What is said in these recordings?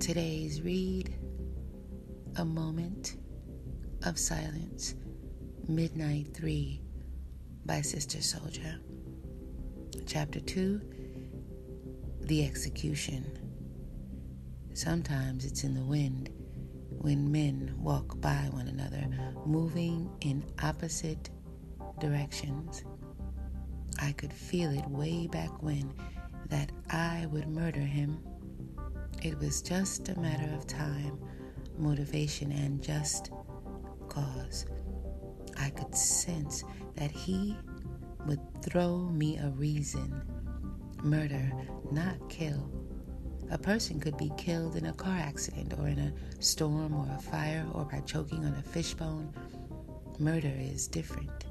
Today's read A Moment of Silence, Midnight 3 by Sister Souljah. Chapter 2 The Execution. Sometimes it's in the wind when men walk by one another, moving in opposite directions. I could feel it way back when that I would murder him. It was just a matter of time, motivation, and just cause. I could sense that he would throw me a reason. Murder, not kill. A person could be killed in a car accident or in a storm or a fire or by choking on a fishbone. Murder is different.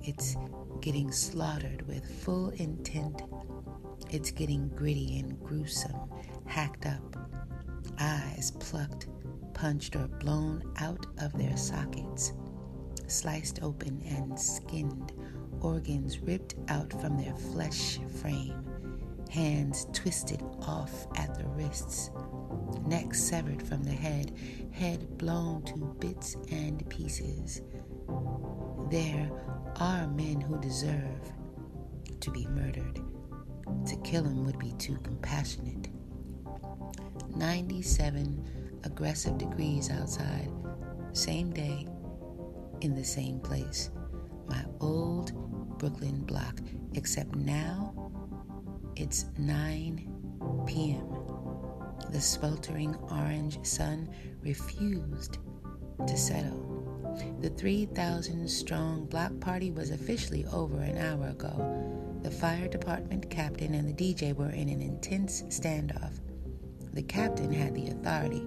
It's getting slaughtered with full intent. It's getting gritty and gruesome, hacked up, eyes plucked, punched, or blown out of their sockets, sliced open and skinned, organs ripped out from their flesh frame, hands twisted off at the wrists, neck severed from the head, head blown to bits and pieces. There are men who deserve to be murdered. To kill them would be too compassionate. 97 aggressive degrees outside, same day, in the same place. My old Brooklyn block, except now it's 9 p.m. The sweltering orange sun refused to settle. The 3,000 strong block party was officially over an hour ago. The fire department captain and the DJ were in an intense standoff. The captain had the authority,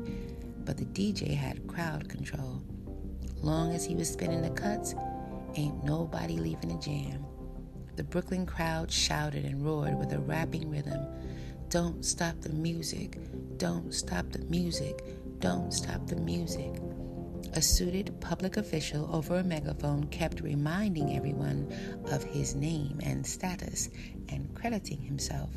but the DJ had crowd control. Long as he was spinning the cuts, ain't nobody leaving a jam. The Brooklyn crowd shouted and roared with a rapping rhythm. Don't stop the music. Don't stop the music. Don't stop the music. A suited public official over a megaphone kept reminding everyone of his name and status and crediting himself.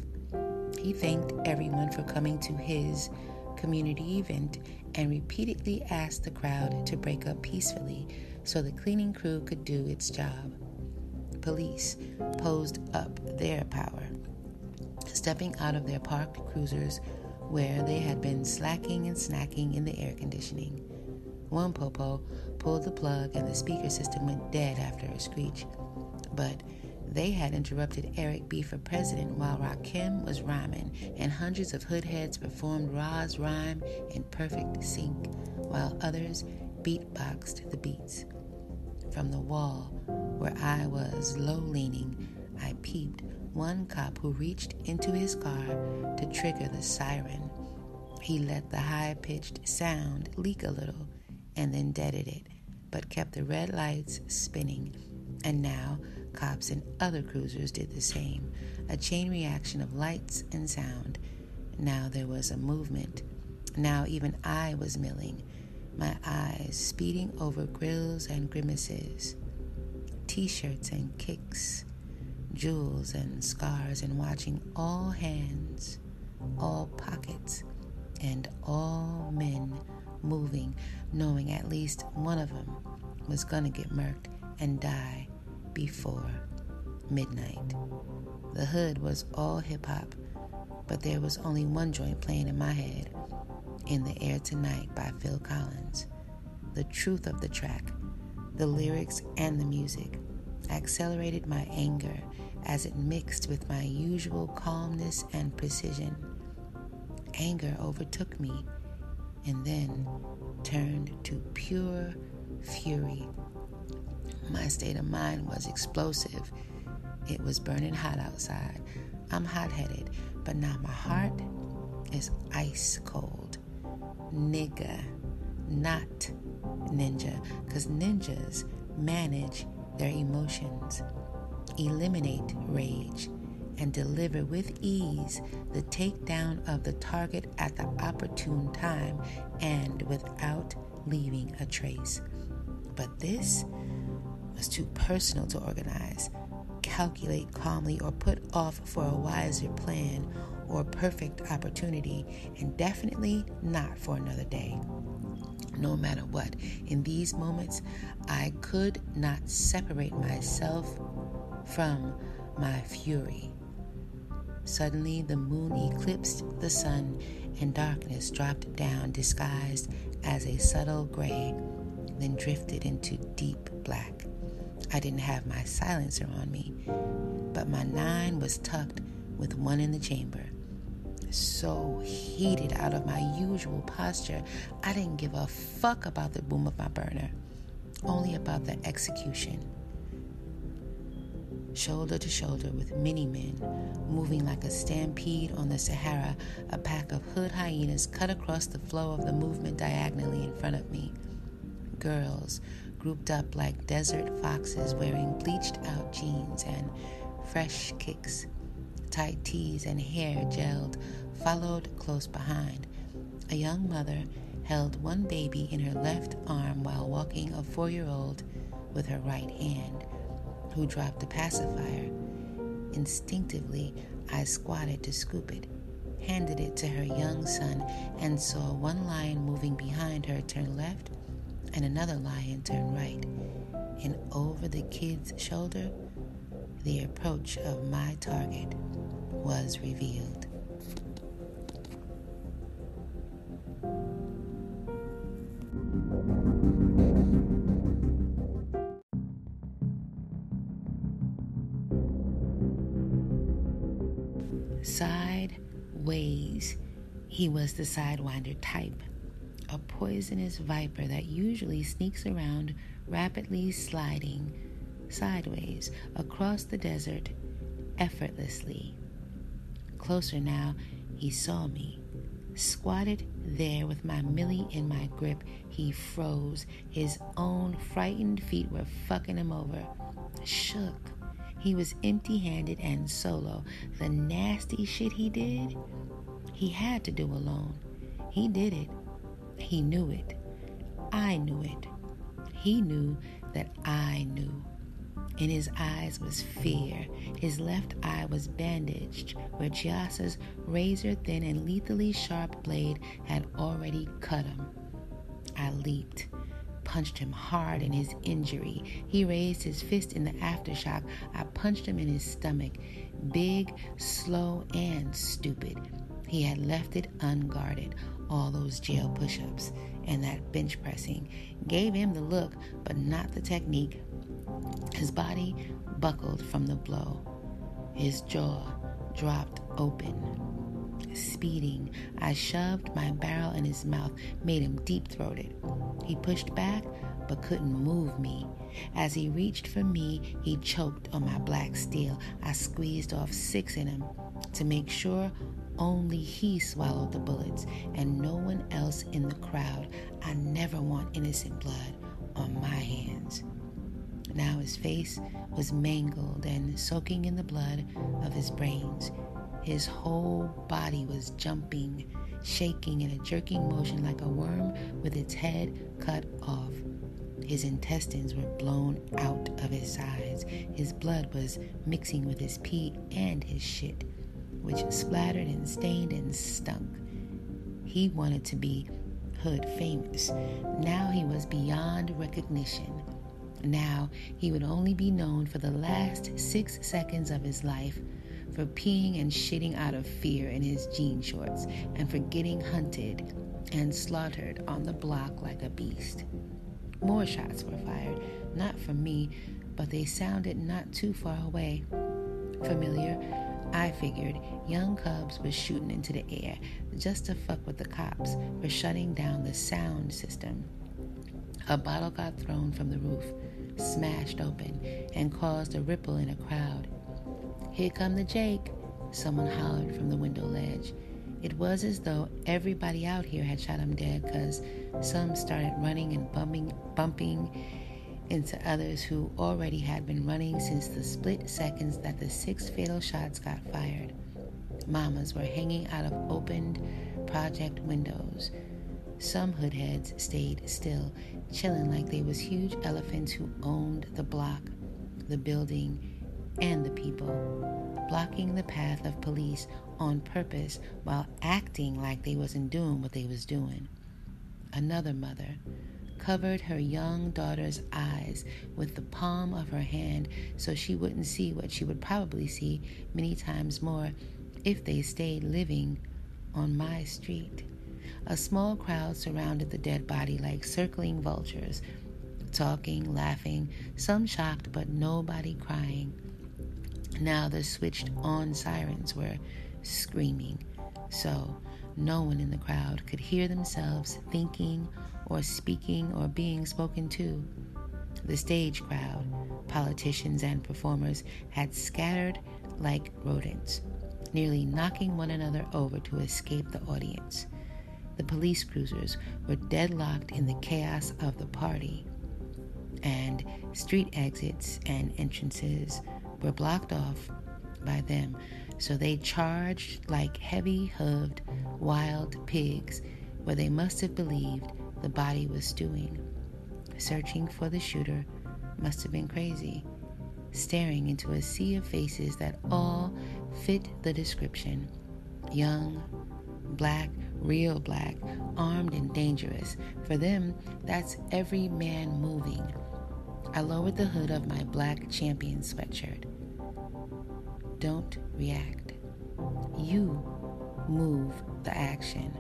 He thanked everyone for coming to his community event and repeatedly asked the crowd to break up peacefully so the cleaning crew could do its job. Police posed up their power, stepping out of their parked cruisers where they had been slacking and snacking in the air conditioning. One popo pulled the plug and the speaker system went dead after a screech. But they had interrupted Eric B. for president while Rakim was rhyming, and hundreds of hoodheads performed Ra's rhyme in perfect sync, while others beatboxed the beats. From the wall where I was low leaning, I peeped one cop who reached into his car to trigger the siren. He let the high pitched sound leak a little and then deaded it, but kept the red lights spinning. And now cops and other cruisers did the same, a chain reaction of lights and sound. Now there was a movement. Now even I was milling, my eyes speeding over grills and grimaces, t shirts and kicks, jewels and scars, and watching all hands, all pockets, and all men moving, knowing at least one of them was gonna get murked and die before midnight. The hood was all hip hop, but there was only one joint playing in my head In the Air Tonight by Phil Collins. The truth of the track, the lyrics, and the music accelerated my anger as it mixed with my usual calmness and precision. Anger overtook me and then turned to pure fury. My state of mind was explosive. It was burning hot outside. I'm hot headed, but now my heart is ice cold. Nigga, not ninja, because ninjas manage their emotions, eliminate rage, and deliver with ease the takedown of the target at the opportune time and without leaving a trace. But this was too personal to organize. calculate calmly or put off for a wiser plan or perfect opportunity, and definitely not for another day. No matter what, in these moments, I could not separate myself from my fury. Suddenly, the moon eclipsed the sun, and darkness dropped down, disguised as a subtle gray, then drifted into deep black. I didn't have my silencer on me, but my nine was tucked with one in the chamber. So heated out of my usual posture, I didn't give a fuck about the boom of my burner, only about the execution. Shoulder to shoulder with many men, moving like a stampede on the Sahara, a pack of hood hyenas cut across the flow of the movement diagonally in front of me. Girls grouped up like desert foxes wearing bleached out jeans and fresh kicks. Tight tees and hair gelled followed close behind. A young mother held one baby in her left arm while walking a four year old with her right hand, who dropped a pacifier. Instinctively, I squatted to scoop it, handed it to her young son, and saw one lion moving behind her turn left and another lion turned right, and over the kid's shoulder, the approach of my target was revealed. Sideways, he was the sidewinder type poisonous viper that usually sneaks around, rapidly sliding sideways across the desert effortlessly. Closer now, he saw me. Squatted there with my millie in my grip, he froze. His own frightened feet were fucking him over. Shook. He was empty handed and solo. The nasty shit he did, he had to do alone. He did it. He knew it. I knew it. He knew that I knew. In his eyes was fear. His left eye was bandaged, where Chiasa's razor thin and lethally sharp blade had already cut him. I leaped, punched him hard in his injury. He raised his fist in the aftershock. I punched him in his stomach, big, slow, and stupid. He had left it unguarded all those jail push ups and that bench pressing gave him the look, but not the technique. His body buckled from the blow, his jaw dropped open. Speeding, I shoved my barrel in his mouth, made him deep throated. He pushed back, but couldn't move me. As he reached for me, he choked on my black steel. I squeezed off six in him to make sure only he swallowed the bullets and no one else in the crowd. I never want innocent blood on my hands. Now his face was mangled and soaking in the blood of his brains. His whole body was jumping, shaking in a jerking motion like a worm with its head cut off. His intestines were blown out of his sides. His blood was mixing with his pee and his shit which splattered and stained and stunk. He wanted to be hood famous. Now he was beyond recognition. Now he would only be known for the last six seconds of his life for peeing and shitting out of fear in his jean shorts and for getting hunted and slaughtered on the block like a beast. More shots were fired, not from me, but they sounded not too far away. Familiar, I figured young Cubs was shooting into the air just to fuck with the cops for shutting down the sound system. A bottle got thrown from the roof, smashed open, and caused a ripple in a crowd. Here come the Jake, someone hollered from the window ledge. It was as though everybody out here had shot him dead because some started running and bumping, bumping into others who already had been running since the split seconds that the six fatal shots got fired. Mamas were hanging out of opened project windows. Some hoodheads stayed still, chilling like they was huge elephants who owned the block, the building, and the people, blocking the path of police on purpose while acting like they wasn't doing what they was doing. Another mother covered her young daughter's eyes with the palm of her hand so she wouldn't see what she would probably see many times more if they stayed living on my street. A small crowd surrounded the dead body like circling vultures, talking, laughing, some shocked, but nobody crying. Now the switched on sirens were screaming, so no one in the crowd could hear themselves thinking or speaking or being spoken to. The stage crowd, politicians and performers, had scattered like rodents, nearly knocking one another over to escape the audience. The police cruisers were deadlocked in the chaos of the party, and street exits and entrances were blocked off by them, so they charged like heavy hooved wild pigs where they must have believed the body was stewing. Searching for the shooter must have been crazy, staring into a sea of faces that all fit the description young, black, real black, armed and dangerous. For them, that's every man moving. I lowered the hood of my black champion sweatshirt. Don't react. You move the action.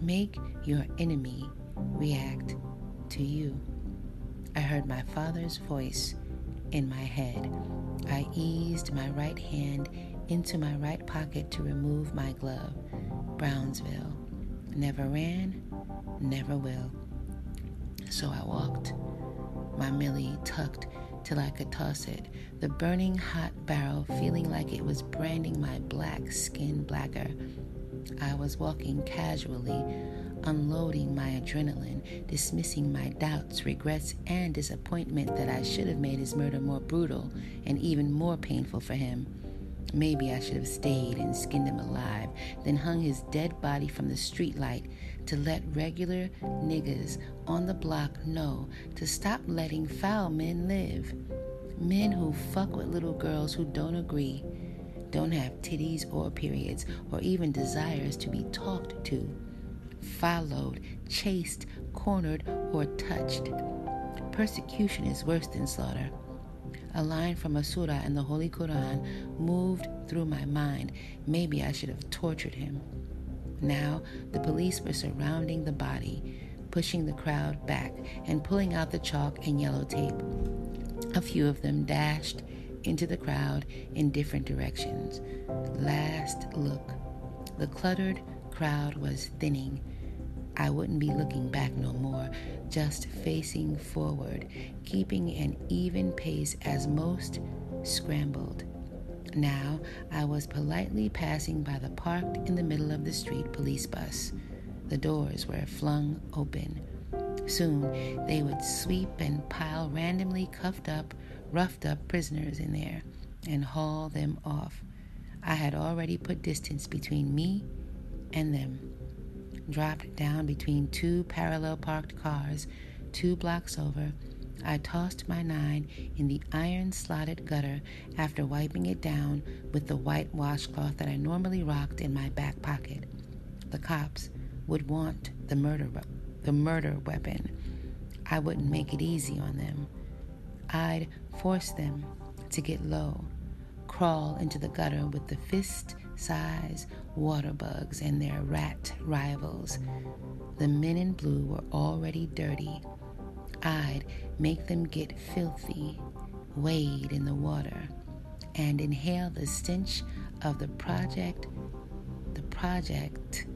Make your enemy react to you. I heard my father's voice in my head. I eased my right hand into my right pocket to remove my glove. Brownsville. Never ran, never will. So I walked, my Millie tucked till I could toss it, the burning hot barrel feeling like it was branding my black skin blacker. I was walking casually, unloading my adrenaline, dismissing my doubts, regrets, and disappointment that I should have made his murder more brutal and even more painful for him. Maybe I should have stayed and skinned him alive, then hung his dead body from the streetlight to let regular niggas on the block know to stop letting foul men live. Men who fuck with little girls who don't agree, don't have titties or periods, or even desires to be talked to, followed, chased, cornered, or touched. Persecution is worse than slaughter. A line from a surah in the Holy Quran moved through my mind. Maybe I should have tortured him. Now the police were surrounding the body, pushing the crowd back and pulling out the chalk and yellow tape. A few of them dashed into the crowd in different directions. Last look. The cluttered crowd was thinning. I wouldn't be looking back no more, just facing forward, keeping an even pace as most scrambled. Now I was politely passing by the parked in the middle of the street police bus. The doors were flung open. Soon they would sweep and pile randomly cuffed up, roughed up prisoners in there and haul them off. I had already put distance between me and them. Dropped down between two parallel parked cars, two blocks over, I tossed my nine in the iron slotted gutter after wiping it down with the white washcloth that I normally rocked in my back pocket. The cops would want the murder the murder weapon. I wouldn't make it easy on them. I'd force them to get low, crawl into the gutter with the fist size water bugs and their rat rivals. The men in blue were already dirty Make them get filthy, wade in the water, and inhale the stench of the project, the project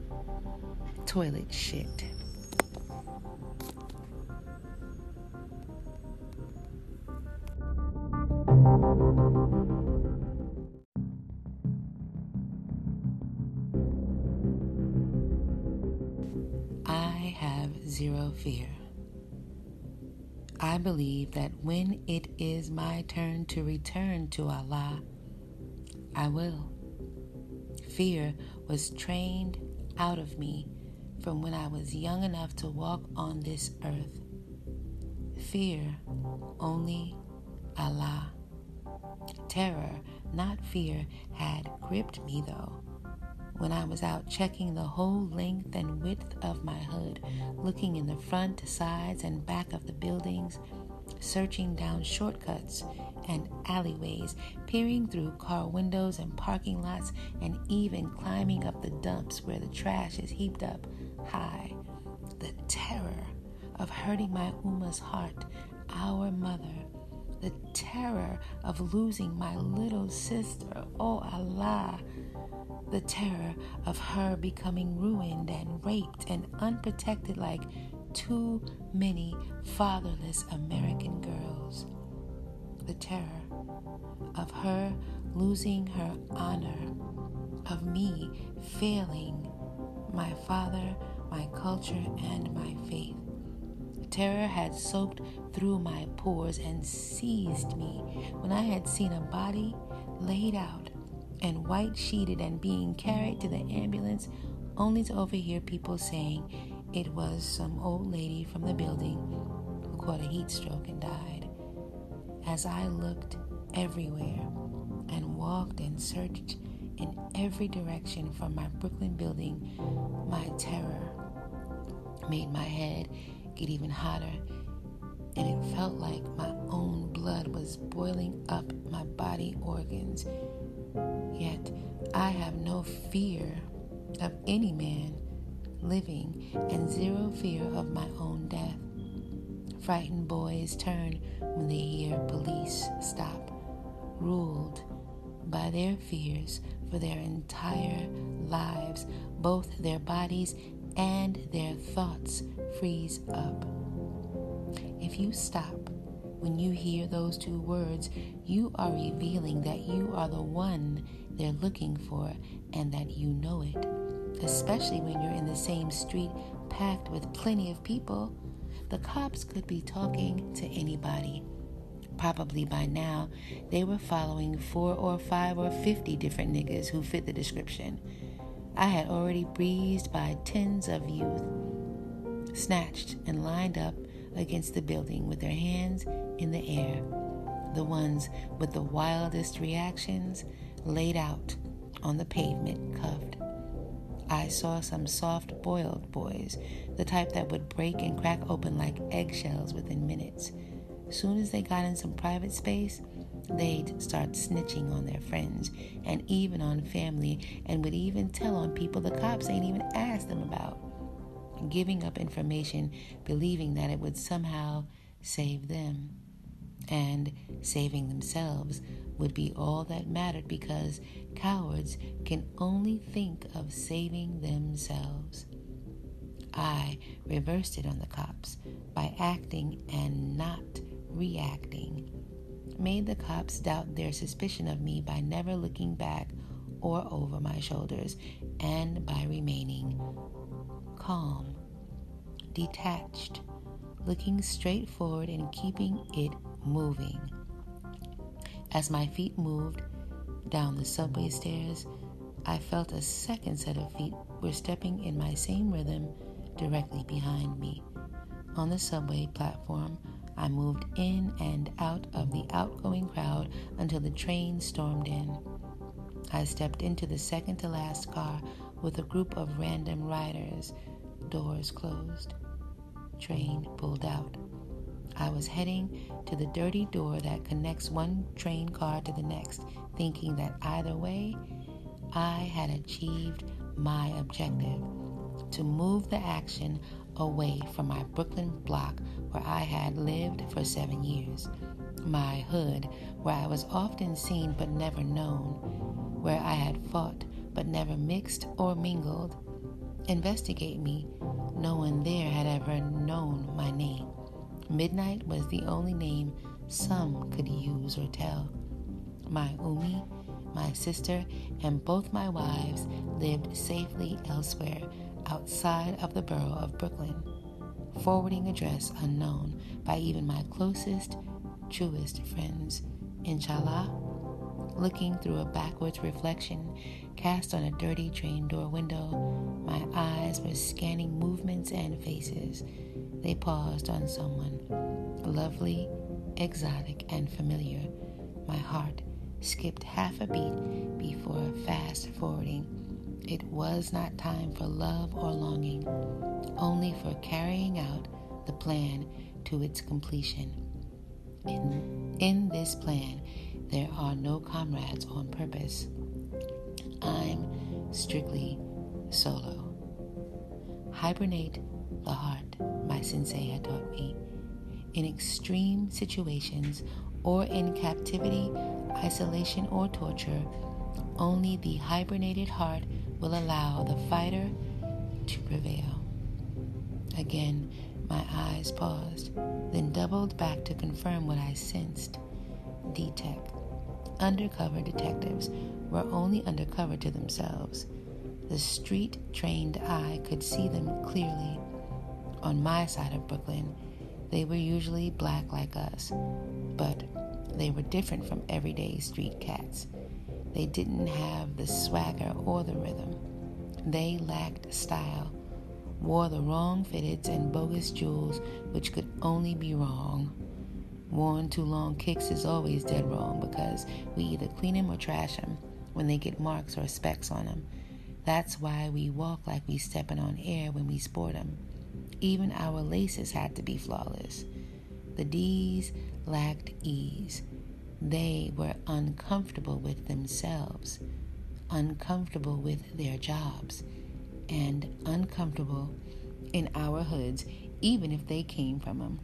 toilet shit. Believe that when it is my turn to return to Allah, I will. Fear was trained out of me from when I was young enough to walk on this earth. Fear only Allah. Terror, not fear, had gripped me though. When I was out checking the whole length and width of my hood, looking in the front, sides, and back of the buildings, searching down shortcuts and alleyways, peering through car windows and parking lots, and even climbing up the dumps where the trash is heaped up high. The terror of hurting my Uma's heart, our mother. The terror of losing my little sister, oh Allah. The terror of her becoming ruined and raped and unprotected like too many fatherless American girls. The terror of her losing her honor, of me failing my father, my culture, and my faith. Terror had soaked through my pores and seized me when I had seen a body laid out and white sheeted and being carried to the ambulance, only to overhear people saying it was some old lady from the building who caught a heat stroke and died. As I looked everywhere and walked and searched in every direction from my Brooklyn building, my terror made my head get even hotter, and it felt like my own blood was boiling up my body organs. Yet I have no fear of any man living and zero fear of my own death. Frightened boys turn when they hear police stop, ruled by their fears for their entire lives, both their bodies and their thoughts freeze up. If you stop when you hear those two words, you are revealing that you are the one they're looking for and that you know it especially when you're in the same street packed with plenty of people. The cops could be talking to anybody. Probably by now, they were following four or five or fifty different niggas who fit the description. I had already breezed by tens of youth, snatched and lined up against the building with their hands in the air. The ones with the wildest reactions laid out on the pavement, cuffed. I saw some soft boiled boys, the type that would break and crack open like eggshells within minutes. Soon as they got in some private space, they'd start snitching on their friends and even on family and would even tell on people the cops ain't even asked them about. Giving up information, believing that it would somehow save them. And saving themselves would be all that mattered because cowards can only think of saving themselves. I reversed it on the cops by acting and not reacting. Made the cops doubt their suspicion of me by never looking back or over my shoulders and by remaining calm, detached, looking straight forward and keeping it moving. As my feet moved down the subway stairs, I felt a second set of feet were stepping in my same rhythm directly behind me. On the subway platform, I moved in and out of the outgoing crowd until the train stormed in. I stepped into the second to last car with a group of random riders. Doors closed. Train pulled out. I was heading to the dirty door that connects one train car to the next, thinking that either way, I had achieved my objective to move the action away from my Brooklyn block where I had lived for seven years, my hood where I was often seen but never known, where I had fought but never mixed or mingled. Investigate me. No one there had ever known my name. Midnight was the only name some could use or tell. My Umi, my sister, and both my wives lived safely elsewhere outside of the borough of Brooklyn. Forwarding address unknown by even my closest, truest friends. Inshallah, looking through a backwards reflection cast on a dirty train door window, my eyes were scanning movements and faces they paused on someone lovely, exotic, and familiar. My heart skipped half a beat before fast forwarding. It was not time for love or longing, only for carrying out the plan to its completion. In, in this plan, there are no comrades on purpose. I'm strictly solo. Hibernate the heart, my sensei had taught me. In extreme situations or in captivity, isolation, or torture, only the hibernated heart will allow the fighter to prevail. Again, my eyes paused, then doubled back to confirm what I sensed. Detect. Undercover detectives were only undercover to themselves. The street trained eye could see them clearly. On my side of Brooklyn, they were usually black like us, but they were different from everyday street cats. They didn't have the swagger or the rhythm. They lacked style, wore the wrong fitteds and bogus jewels, which could only be wrong. Worn too long kicks is always dead wrong because we either clean them or trash them when they get marks or specks on them. That's why we walk like we stepping on air when we sport them. Even our laces had to be flawless. The D's lacked ease. They were uncomfortable with themselves, uncomfortable with their jobs, and uncomfortable in our hoods, even if they came from them.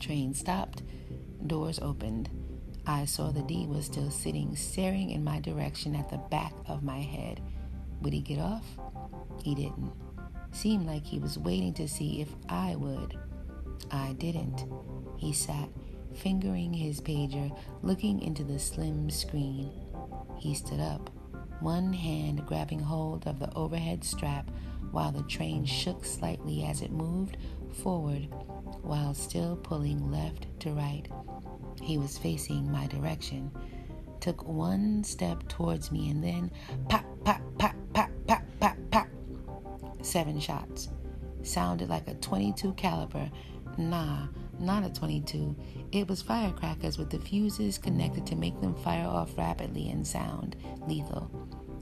Train stopped, doors opened. I saw the D was still sitting, staring in my direction at the back of my head. Would he get off? He didn't. Seemed like he was waiting to see if I would. I didn't. He sat, fingering his pager, looking into the slim screen. He stood up, one hand grabbing hold of the overhead strap while the train shook slightly as it moved forward while still pulling left to right. He was facing my direction, took one step towards me, and then pop, pop, pop. Seven shots. Sounded like a 22 caliber. Nah, not a 22. It was firecrackers with the fuses connected to make them fire off rapidly and sound lethal.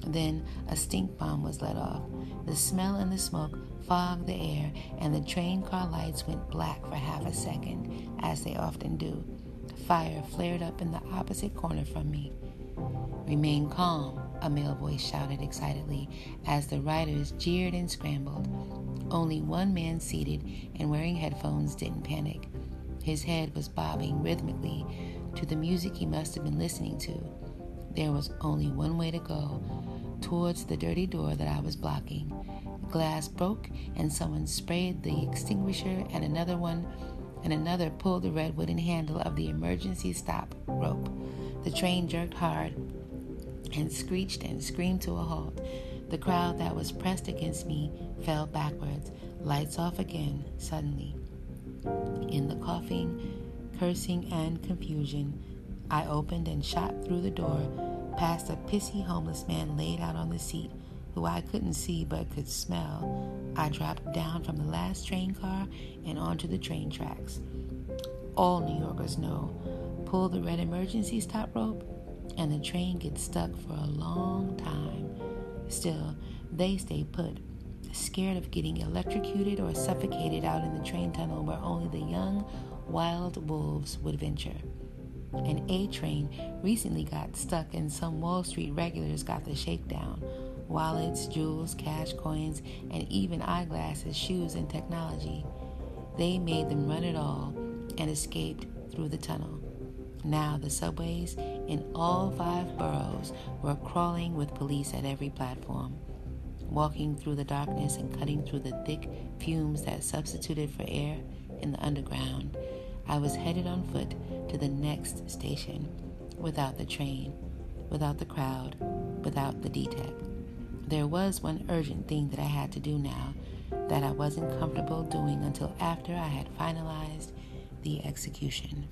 Then a stink bomb was let off. The smell and the smoke fogged the air, and the train car lights went black for half a second, as they often do. Fire flared up in the opposite corner from me. Remain calm, a male voice shouted excitedly as the riders jeered and scrambled. Only one man seated and wearing headphones didn't panic. His head was bobbing rhythmically to the music he must have been listening to. There was only one way to go towards the dirty door that I was blocking. glass broke and someone sprayed the extinguisher and another one and another pulled the red wooden handle of the emergency stop rope. The train jerked hard and screeched and screamed to a halt. The crowd that was pressed against me fell backwards, lights off again suddenly. In the coughing, cursing, and confusion, I opened and shot through the door past a pissy homeless man laid out on the seat who I couldn't see but could smell. I dropped down from the last train car and onto the train tracks. All New Yorkers know pull the red emergency stop rope and the train gets stuck for a long time. Still, they stay put, scared of getting electrocuted or suffocated out in the train tunnel where only the young, wild wolves would venture. An A train recently got stuck, and some Wall Street regulars got the shakedown wallets, jewels, cash coins, and even eyeglasses, shoes, and technology. They made them run it all and escaped through the tunnel. Now, the subways in all five boroughs were crawling with police at every platform. Walking through the darkness and cutting through the thick fumes that substituted for air in the underground, I was headed on foot to the next station without the train, without the crowd, without the detect. There was one urgent thing that I had to do now that I wasn't comfortable doing until after I had finalized the execution.